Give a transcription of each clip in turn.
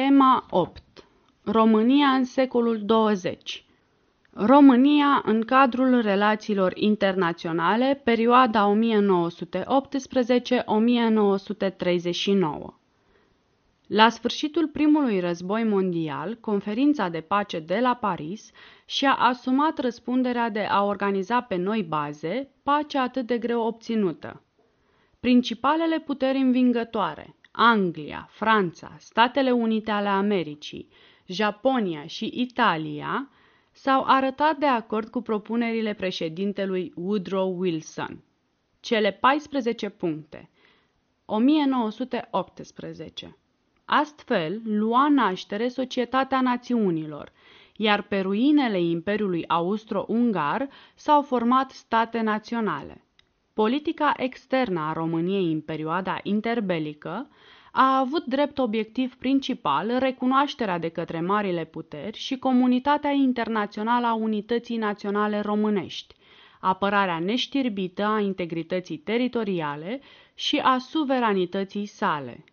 Tema 8. România în secolul 20. România în cadrul relațiilor internaționale, perioada 1918-1939. La sfârșitul primului război mondial, conferința de pace de la Paris și-a asumat răspunderea de a organiza pe noi baze pacea atât de greu obținută. Principalele puteri învingătoare, Anglia, Franța, Statele Unite ale Americii, Japonia și Italia, s-au arătat de acord cu propunerile președintelui Woodrow Wilson. Cele 14 puncte. 1918. Astfel, lua naștere Societatea Națiunilor, iar pe ruinele Imperiului Austro-Ungar s-au format state naționale. Politica externă a României în perioada interbelică a avut drept obiectiv principal recunoașterea de către marile puteri și comunitatea internațională a unității naționale românești, apărarea neștirbită a integrității teritoriale și a suveranității sale.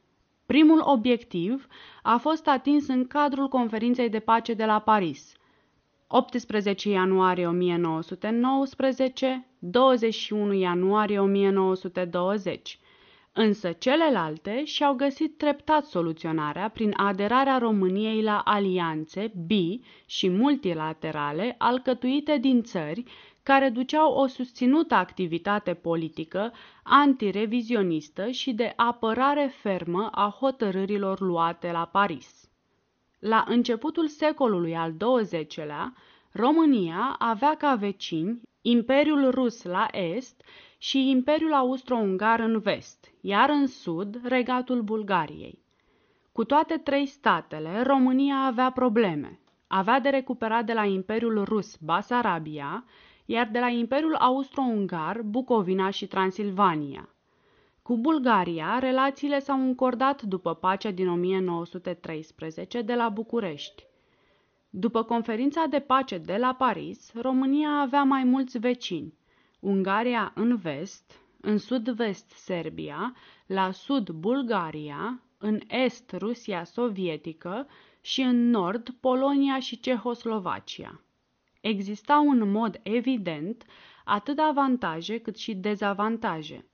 Primul obiectiv a fost atins în cadrul conferinței de pace de la Paris, 18 ianuarie 1919, 21 ianuarie 1920, însă celelalte și-au găsit treptat soluționarea prin aderarea României la alianțe bi și multilaterale alcătuite din țări care duceau o susținută activitate politică antirevizionistă și de apărare fermă a hotărârilor luate la Paris. La începutul secolului al XX-lea, România avea ca vecini Imperiul Rus la est și Imperiul Austro-Ungar în vest, iar în sud regatul Bulgariei. Cu toate trei statele, România avea probleme. Avea de recuperat de la Imperiul Rus Basarabia, iar de la Imperiul Austro-Ungar Bucovina și Transilvania. Cu Bulgaria, relațiile s-au încordat după pacea din 1913 de la București. După conferința de pace de la Paris, România avea mai mulți vecini. Ungaria în vest, în sud-vest Serbia, la sud Bulgaria, în est Rusia sovietică și în nord Polonia și Cehoslovacia. Existau în mod evident atât avantaje cât și dezavantaje.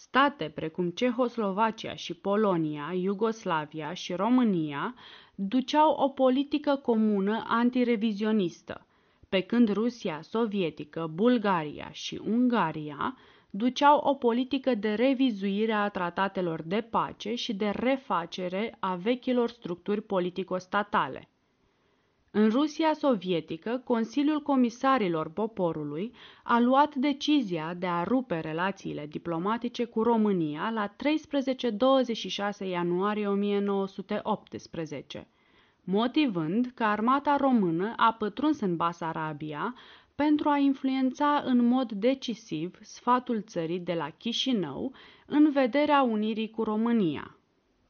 State precum Cehoslovacia și Polonia, Iugoslavia și România duceau o politică comună antirevizionistă, pe când Rusia sovietică, Bulgaria și Ungaria duceau o politică de revizuire a tratatelor de pace și de refacere a vechilor structuri politico-statale. În Rusia sovietică, Consiliul Comisarilor Poporului a luat decizia de a rupe relațiile diplomatice cu România la 13-26 ianuarie 1918, motivând că armata română a pătruns în Basarabia pentru a influența în mod decisiv sfatul țării de la Chișinău în vederea unirii cu România.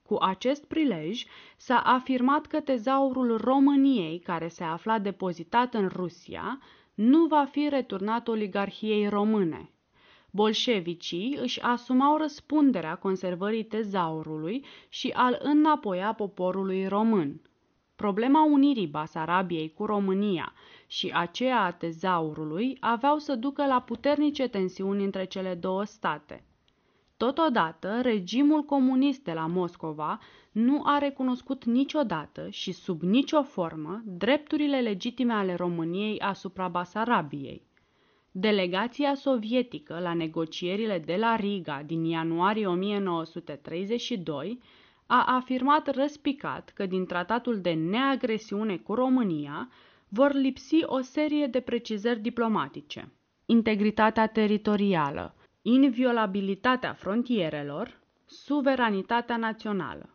Cu acest prilej s-a afirmat că tezaurul României, care se afla depozitat în Rusia, nu va fi returnat oligarhiei române. Bolșevicii își asumau răspunderea conservării tezaurului și al înapoia poporului român. Problema unirii Basarabiei cu România și aceea a tezaurului aveau să ducă la puternice tensiuni între cele două state. Totodată, regimul comunist de la Moscova nu a recunoscut niciodată și sub nicio formă drepturile legitime ale României asupra Basarabiei. Delegația sovietică la negocierile de la Riga din ianuarie 1932 a afirmat răspicat că din tratatul de neagresiune cu România vor lipsi o serie de precizări diplomatice. Integritatea teritorială, inviolabilitatea frontierelor, suveranitatea națională.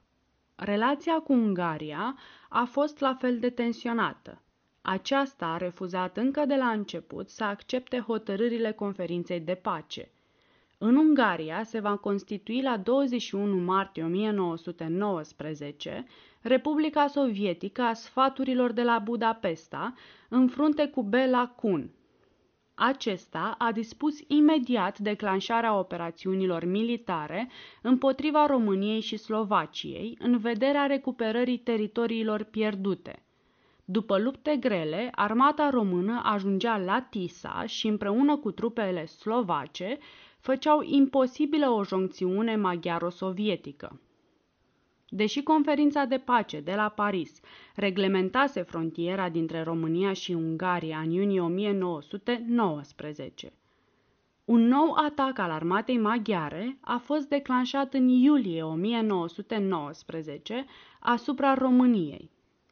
Relația cu Ungaria a fost la fel de tensionată. Aceasta a refuzat încă de la început să accepte hotărârile conferinței de pace. În Ungaria se va constitui la 21 martie 1919 Republica Sovietică a Sfaturilor de la Budapesta, în frunte cu Bela Kun, Acesta a dispus imediat declanșarea operațiunilor militare împotriva României și Slovaciei în vederea recuperării teritoriilor pierdute. După lupte grele, armata română ajungea la Tisa și împreună cu trupele slovace făceau imposibilă o joncțiune maghiaro-sovietică. Deși conferința de pace de la Paris reglementase frontiera dintre România și Ungaria în iunie 1919, un nou atac al armatei maghiare a fost declanșat în iulie 1919 asupra României.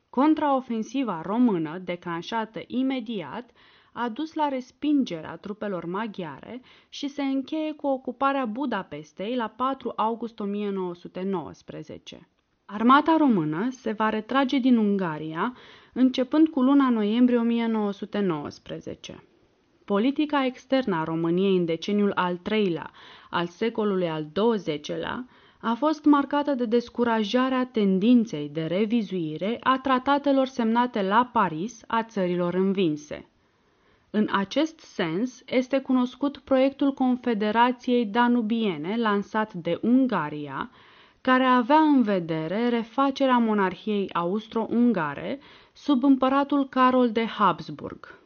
Contraofensiva română, declanșată imediat, a dus la respingerea trupelor maghiare și se încheie cu ocuparea Budapestei la 4 august 1919. Armata română se va retrage din Ungaria începând cu luna noiembrie 1919. Politica externă a României în deceniul al treilea al secolului al XX-lea a fost marcată de descurajarea tendinței de revizuire a tratatelor semnate la Paris a țărilor învinse. În acest sens este cunoscut proiectul Confederației Danubiene lansat de Ungaria, care avea în vedere refacerea monarhiei austro-ungare sub împăratul Carol de Habsburg.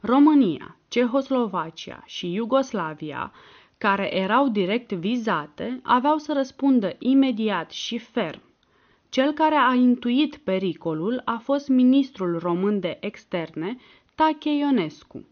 România, Cehoslovacia și Iugoslavia, care erau direct vizate, aveau să răspundă imediat și ferm. Cel care a intuit pericolul a fost ministrul român de externe, Tache Ionescu.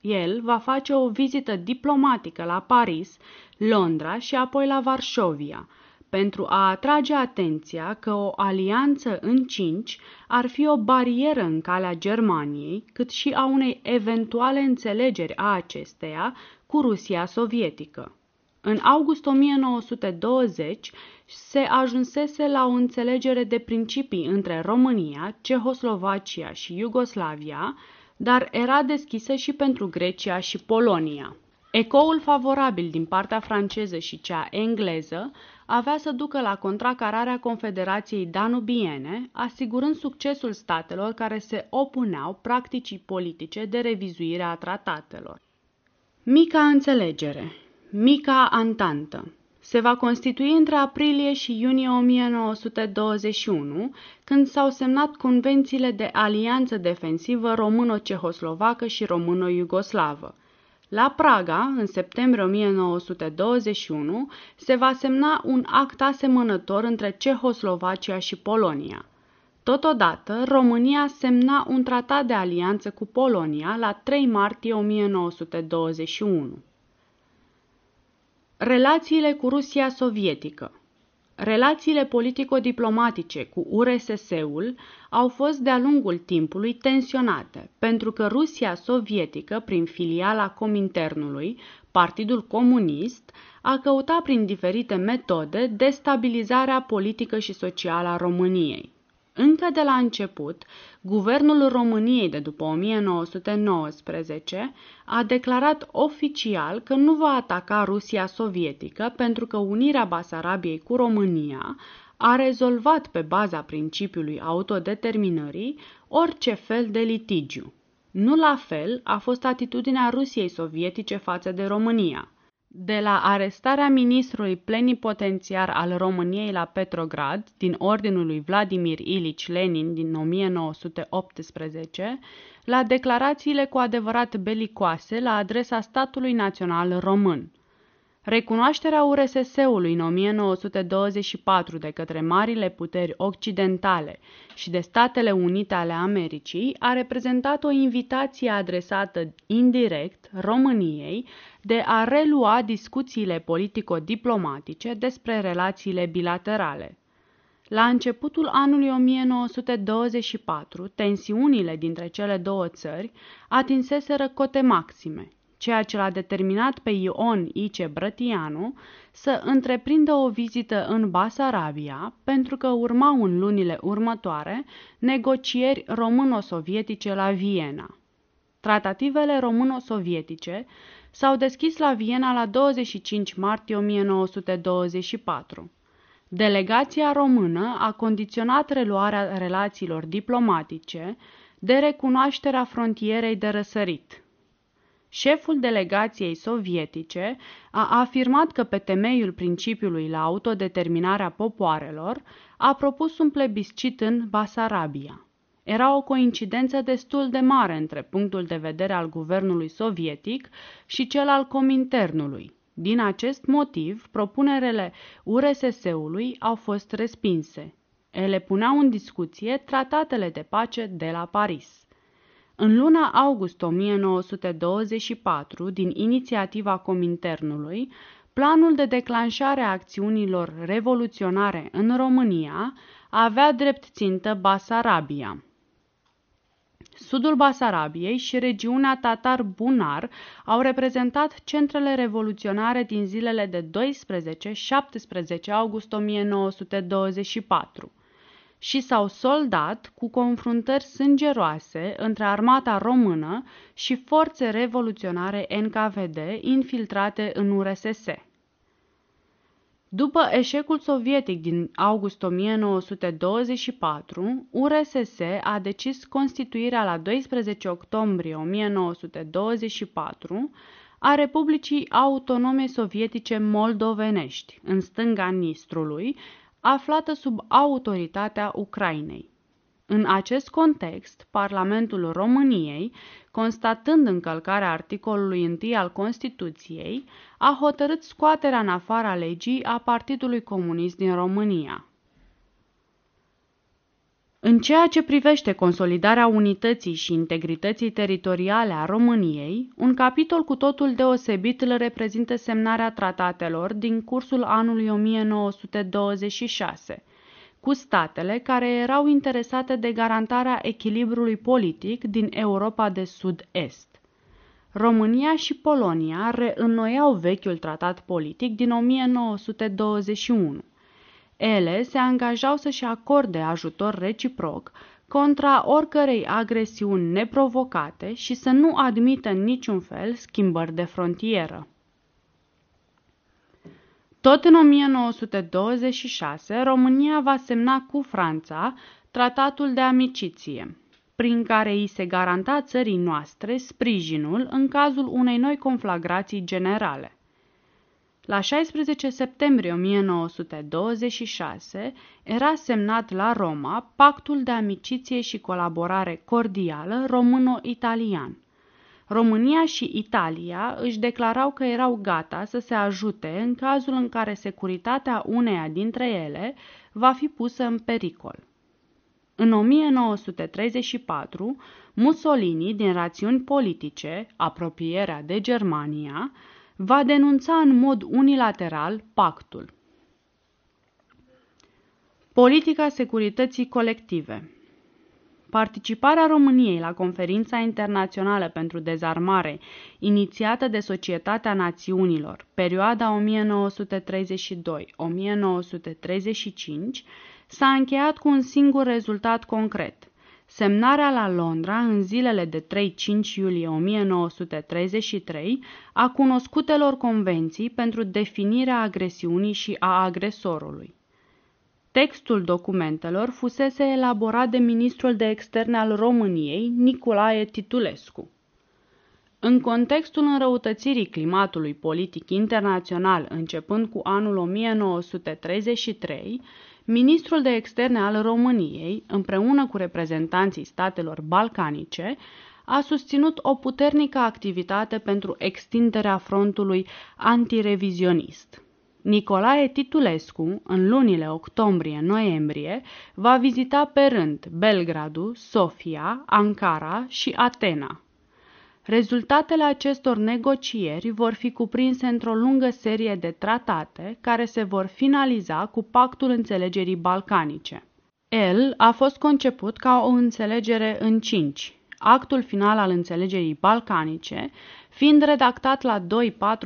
El va face o vizită diplomatică la Paris, Londra și apoi la Varșovia, pentru a atrage atenția că o alianță în cinci ar fi o barieră în calea Germaniei, cât și a unei eventuale înțelegeri a acesteia cu Rusia sovietică. În august 1920 se ajunsese la o înțelegere de principii între România, Cehoslovacia și Iugoslavia, dar era deschisă și pentru Grecia și Polonia. Ecoul favorabil din partea franceză și cea engleză avea să ducă la contracararea Confederației Danubiene, asigurând succesul statelor care se opuneau practicii politice de revizuire a tratatelor. Mica înțelegere, mica antantă, se va constitui între aprilie și iunie 1921, când s-au semnat convențiile de alianță defensivă româno-cehoslovacă și româno-iugoslavă – la Praga, în septembrie 1921, se va semna un act asemănător între Cehoslovacia și Polonia. Totodată, România semna un tratat de alianță cu Polonia la 3 martie 1921. Relațiile cu Rusia sovietică Relațiile politico-diplomatice cu URSS-ul au fost de-a lungul timpului tensionate, pentru că Rusia sovietică, prin filiala Cominternului, Partidul Comunist, a căutat prin diferite metode destabilizarea politică și socială a României. Încă de la început, guvernul României de după 1919 a declarat oficial că nu va ataca Rusia sovietică pentru că unirea Basarabiei cu România a rezolvat pe baza principiului autodeterminării orice fel de litigiu. Nu la fel a fost atitudinea Rusiei sovietice față de România. De la arestarea ministrului plenipotențiar al României la Petrograd din ordinul lui Vladimir Ilici Lenin din 1918, la declarațiile cu adevărat belicoase la adresa statului național român. Recunoașterea URSS-ului în 1924 de către marile puteri occidentale și de Statele Unite ale Americii a reprezentat o invitație adresată indirect României de a relua discuțiile politico-diplomatice despre relațiile bilaterale. La începutul anului 1924, tensiunile dintre cele două țări atinseseră cote maxime, ceea ce l-a determinat pe Ion Ice Brătianu să întreprindă o vizită în Basarabia, pentru că urmau în lunile următoare negocieri româno-sovietice la Viena. Tratativele româno-sovietice s-au deschis la Viena la 25 martie 1924. Delegația română a condiționat reluarea relațiilor diplomatice de recunoașterea frontierei de răsărit – Șeful delegației sovietice a afirmat că pe temeiul principiului la autodeterminarea popoarelor a propus un plebiscit în Basarabia. Era o coincidență destul de mare între punctul de vedere al guvernului sovietic și cel al Cominternului. Din acest motiv, propunerele URSS-ului au fost respinse. Ele puneau în discuție tratatele de pace de la Paris. În luna august 1924, din inițiativa Cominternului, planul de declanșare a acțiunilor revoluționare în România avea drept țintă Basarabia. Sudul Basarabiei și regiunea Tatar-Bunar au reprezentat centrele revoluționare din zilele de 12-17 august 1924 și s-au soldat cu confruntări sângeroase între armata română și forțe revoluționare NKVD infiltrate în URSS. După eșecul sovietic din august 1924, URSS a decis constituirea la 12 octombrie 1924 a Republicii Autonome Sovietice Moldovenești, în stânga Nistrului, aflată sub autoritatea Ucrainei. În acest context, Parlamentul României, constatând încălcarea articolului 1 al Constituției, a hotărât scoaterea în afara legii a Partidului Comunist din România. În ceea ce privește consolidarea unității și integrității teritoriale a României, un capitol cu totul deosebit îl reprezintă semnarea tratatelor din cursul anului 1926, cu statele care erau interesate de garantarea echilibrului politic din Europa de Sud-Est. România și Polonia reînnoiau vechiul tratat politic din 1921 ele se angajau să-și acorde ajutor reciproc contra oricărei agresiuni neprovocate și să nu admită în niciun fel schimbări de frontieră. Tot în 1926, România va semna cu Franța tratatul de amiciție, prin care îi se garanta țării noastre sprijinul în cazul unei noi conflagrații generale. La 16 septembrie 1926 era semnat la Roma Pactul de amiciție și colaborare cordială româno-italian. România și Italia își declarau că erau gata să se ajute în cazul în care securitatea uneia dintre ele va fi pusă în pericol. În 1934, Mussolini, din rațiuni politice, apropierea de Germania, va denunța în mod unilateral pactul. Politica securității colective Participarea României la conferința internațională pentru dezarmare, inițiată de Societatea Națiunilor, perioada 1932-1935, s-a încheiat cu un singur rezultat concret – Semnarea la Londra în zilele de 3-5 iulie 1933 a cunoscutelor convenții pentru definirea agresiunii și a agresorului. Textul documentelor fusese elaborat de ministrul de externe al României, Nicolae Titulescu. În contextul înrăutățirii climatului politic internațional începând cu anul 1933, Ministrul de Externe al României, împreună cu reprezentanții statelor balcanice, a susținut o puternică activitate pentru extinderea frontului antirevizionist. Nicolae Titulescu, în lunile octombrie-noiembrie, va vizita pe rând Belgradu, Sofia, Ankara și Atena. Rezultatele acestor negocieri vor fi cuprinse într-o lungă serie de tratate care se vor finaliza cu Pactul Înțelegerii Balcanice. El a fost conceput ca o înțelegere în cinci, actul final al înțelegerii balcanice, fiind redactat la 2-4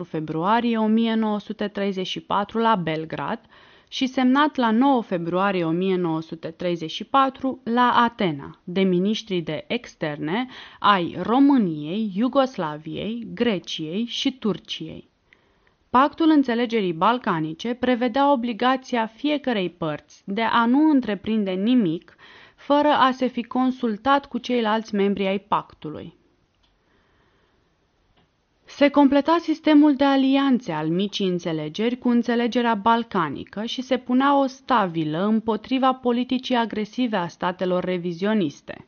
februarie 1934 la Belgrad și semnat la 9 februarie 1934 la Atena de ministrii de externe ai României, Iugoslaviei, Greciei și Turciei. Pactul înțelegerii balcanice prevedea obligația fiecărei părți de a nu întreprinde nimic fără a se fi consultat cu ceilalți membri ai pactului. Se completa sistemul de alianțe al micii înțelegeri cu înțelegerea balcanică și se punea o stabilă împotriva politicii agresive a statelor revizioniste.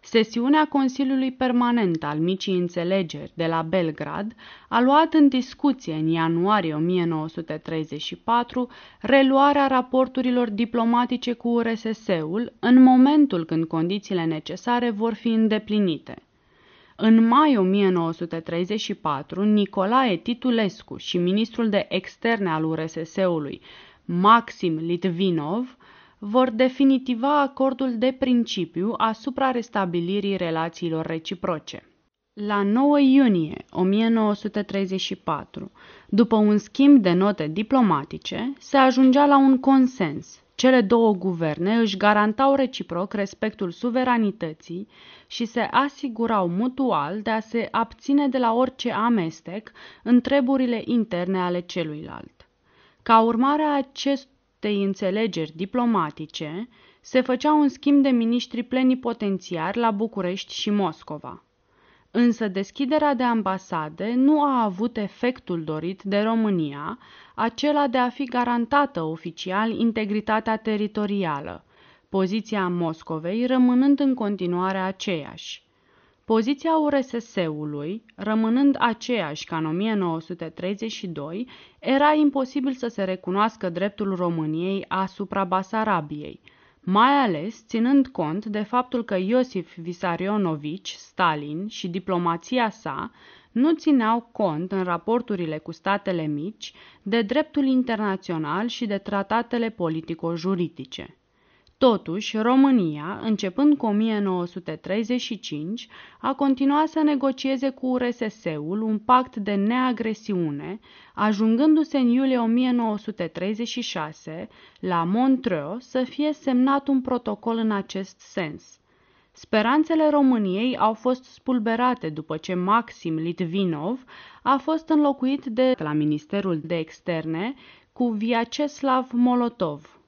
Sesiunea Consiliului Permanent al Micii Înțelegeri de la Belgrad a luat în discuție în ianuarie 1934 reluarea raporturilor diplomatice cu URSS-ul în momentul când condițiile necesare vor fi îndeplinite. În mai 1934, Nicolae Titulescu și ministrul de externe al URSS-ului, Maxim Litvinov, vor definitiva acordul de principiu asupra restabilirii relațiilor reciproce. La 9 iunie 1934, după un schimb de note diplomatice, se ajungea la un consens. Cele două guverne își garantau reciproc respectul suveranității și se asigurau mutual de a se abține de la orice amestec în treburile interne ale celuilalt. Ca urmare a acest acestei înțelegeri diplomatice, se făcea un schimb de miniștri plenipotențiari la București și Moscova. Însă deschiderea de ambasade nu a avut efectul dorit de România, acela de a fi garantată oficial integritatea teritorială, poziția Moscovei rămânând în continuare aceeași. Poziția URSS-ului, rămânând aceeași ca în 1932, era imposibil să se recunoască dreptul României asupra Basarabiei, mai ales ținând cont de faptul că Iosif Visarionovici, Stalin și diplomația sa nu țineau cont în raporturile cu statele mici de dreptul internațional și de tratatele politico-juridice. Totuși, România, începând cu 1935, a continuat să negocieze cu RSS-ul un pact de neagresiune, ajungându-se în iulie 1936 la Montreux să fie semnat un protocol în acest sens. Speranțele României au fost spulberate după ce Maxim Litvinov a fost înlocuit de la Ministerul de Externe cu Vyacheslav Molotov.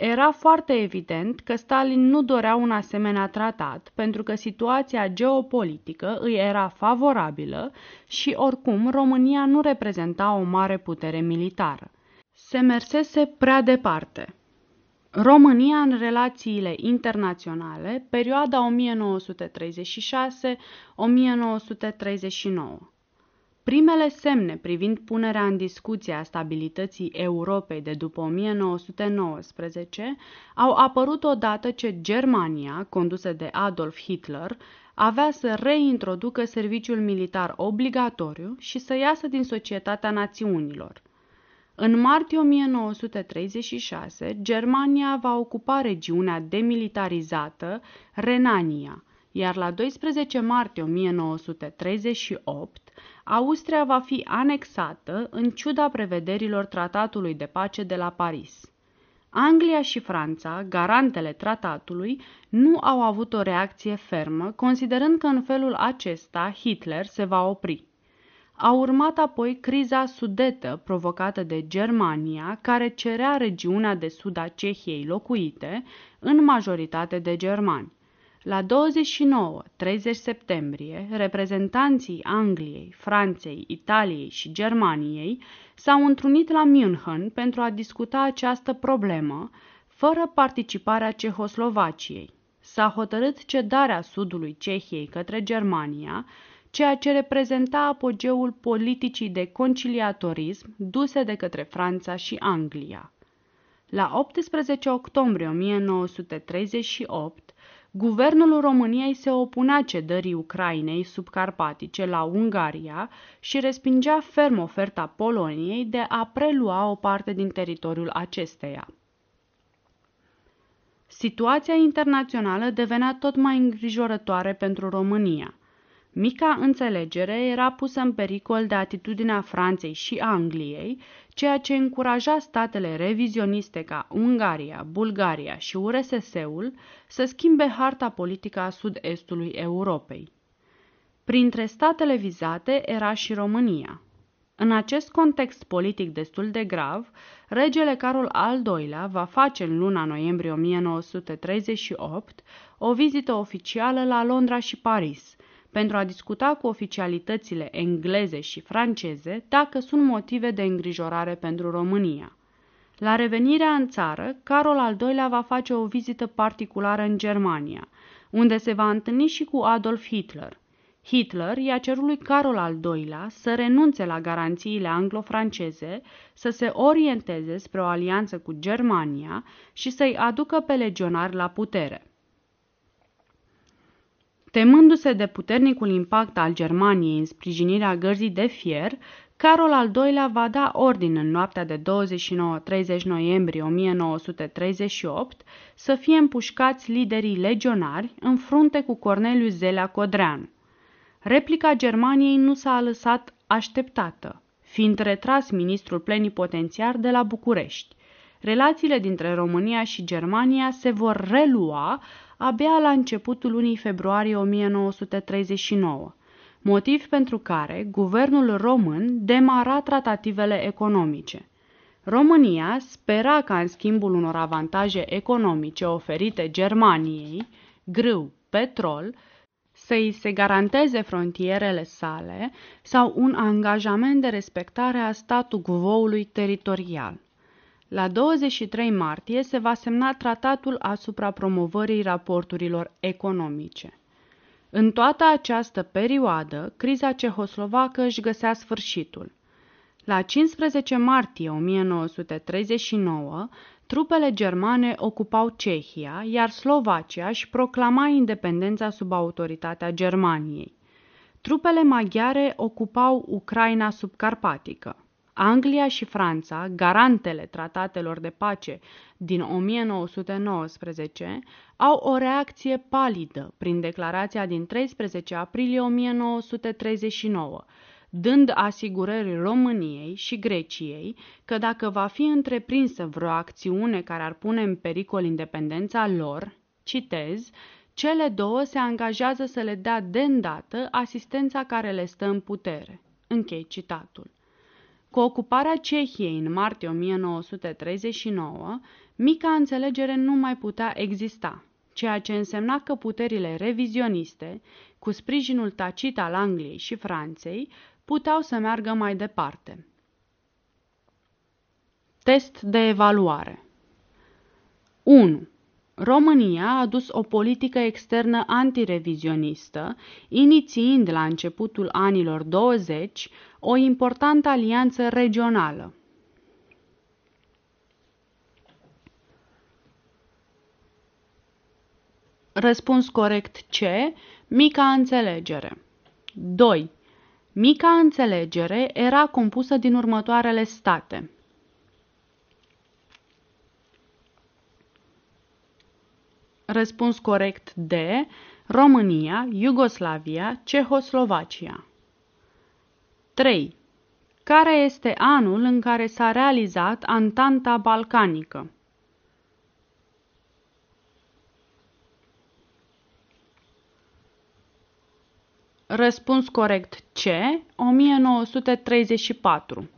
Era foarte evident că Stalin nu dorea un asemenea tratat, pentru că situația geopolitică îi era favorabilă și oricum România nu reprezenta o mare putere militară. Se mersese prea departe. România în relațiile internaționale, perioada 1936-1939. Primele semne privind punerea în discuție a stabilității Europei de după 1919 au apărut odată ce Germania, condusă de Adolf Hitler, avea să reintroducă serviciul militar obligatoriu și să iasă din societatea națiunilor. În martie 1936, Germania va ocupa regiunea demilitarizată Renania, iar la 12 martie 1938, Austria va fi anexată în ciuda prevederilor tratatului de pace de la Paris. Anglia și Franța, garantele tratatului, nu au avut o reacție fermă, considerând că în felul acesta Hitler se va opri. A urmat apoi criza sudetă provocată de Germania, care cerea regiunea de sud a Cehiei locuite, în majoritate de germani. La 29-30 septembrie, reprezentanții Angliei, Franței, Italiei și Germaniei s-au întrunit la München pentru a discuta această problemă, fără participarea Cehoslovaciei. S-a hotărât cedarea sudului Cehiei către Germania, ceea ce reprezenta apogeul politicii de conciliatorism duse de către Franța și Anglia. La 18 octombrie 1938, Guvernul României se opunea cedării Ucrainei subcarpatice la Ungaria și respingea ferm oferta Poloniei de a prelua o parte din teritoriul acesteia. Situația internațională devenea tot mai îngrijorătoare pentru România. Mica înțelegere era pusă în pericol de atitudinea Franței și Angliei, ceea ce încuraja statele revizioniste ca Ungaria, Bulgaria și URSS-ul să schimbe harta politică a sud-estului Europei. Printre statele vizate era și România. În acest context politic destul de grav, regele Carol al II-lea va face în luna noiembrie 1938 o vizită oficială la Londra și Paris – pentru a discuta cu oficialitățile engleze și franceze dacă sunt motive de îngrijorare pentru România. La revenirea în țară, Carol al II-lea va face o vizită particulară în Germania, unde se va întâlni și cu Adolf Hitler. Hitler i-a cerut lui Carol al II-lea să renunțe la garanțiile anglo-franceze, să se orienteze spre o alianță cu Germania și să-i aducă pe legionari la putere. Temându-se de puternicul impact al Germaniei în sprijinirea gărzii de fier, Carol al II-lea va da ordin în noaptea de 29-30 noiembrie 1938 să fie împușcați liderii legionari în frunte cu Corneliu Zelea Codreanu. Replica Germaniei nu s-a lăsat așteptată, fiind retras ministrul plenipotențiar de la București. Relațiile dintre România și Germania se vor relua abia la începutul lunii februarie 1939 motiv pentru care guvernul român demara tratativele economice. România spera ca în schimbul unor avantaje economice oferite Germaniei, grâu, petrol, să îi se garanteze frontierele sale sau un angajament de respectare a statu quo-ului teritorial. La 23 martie se va semna tratatul asupra promovării raporturilor economice. În toată această perioadă, criza cehoslovacă își găsea sfârșitul. La 15 martie 1939, trupele germane ocupau Cehia, iar Slovacia își proclama independența sub autoritatea Germaniei. Trupele maghiare ocupau Ucraina subcarpatică. Anglia și Franța, garantele tratatelor de pace din 1919, au o reacție palidă prin declarația din 13 aprilie 1939, dând asigurări României și Greciei că dacă va fi întreprinsă vreo acțiune care ar pune în pericol independența lor, citez, cele două se angajează să le dea de îndată asistența care le stă în putere. Închei citatul. Cu ocuparea Cehiei în martie 1939, mica înțelegere nu mai putea exista, ceea ce însemna că puterile revizioniste, cu sprijinul tacit al Angliei și Franței, puteau să meargă mai departe. Test de evaluare 1. România a adus o politică externă antirevizionistă, inițiind la începutul anilor 20 o importantă alianță regională. Răspuns corect C. Mica înțelegere. 2. Mica înțelegere era compusă din următoarele state. Răspuns corect D. România, Iugoslavia, Cehoslovacia. 3. Care este anul în care s-a realizat Antanta Balcanică? Răspuns corect C. 1934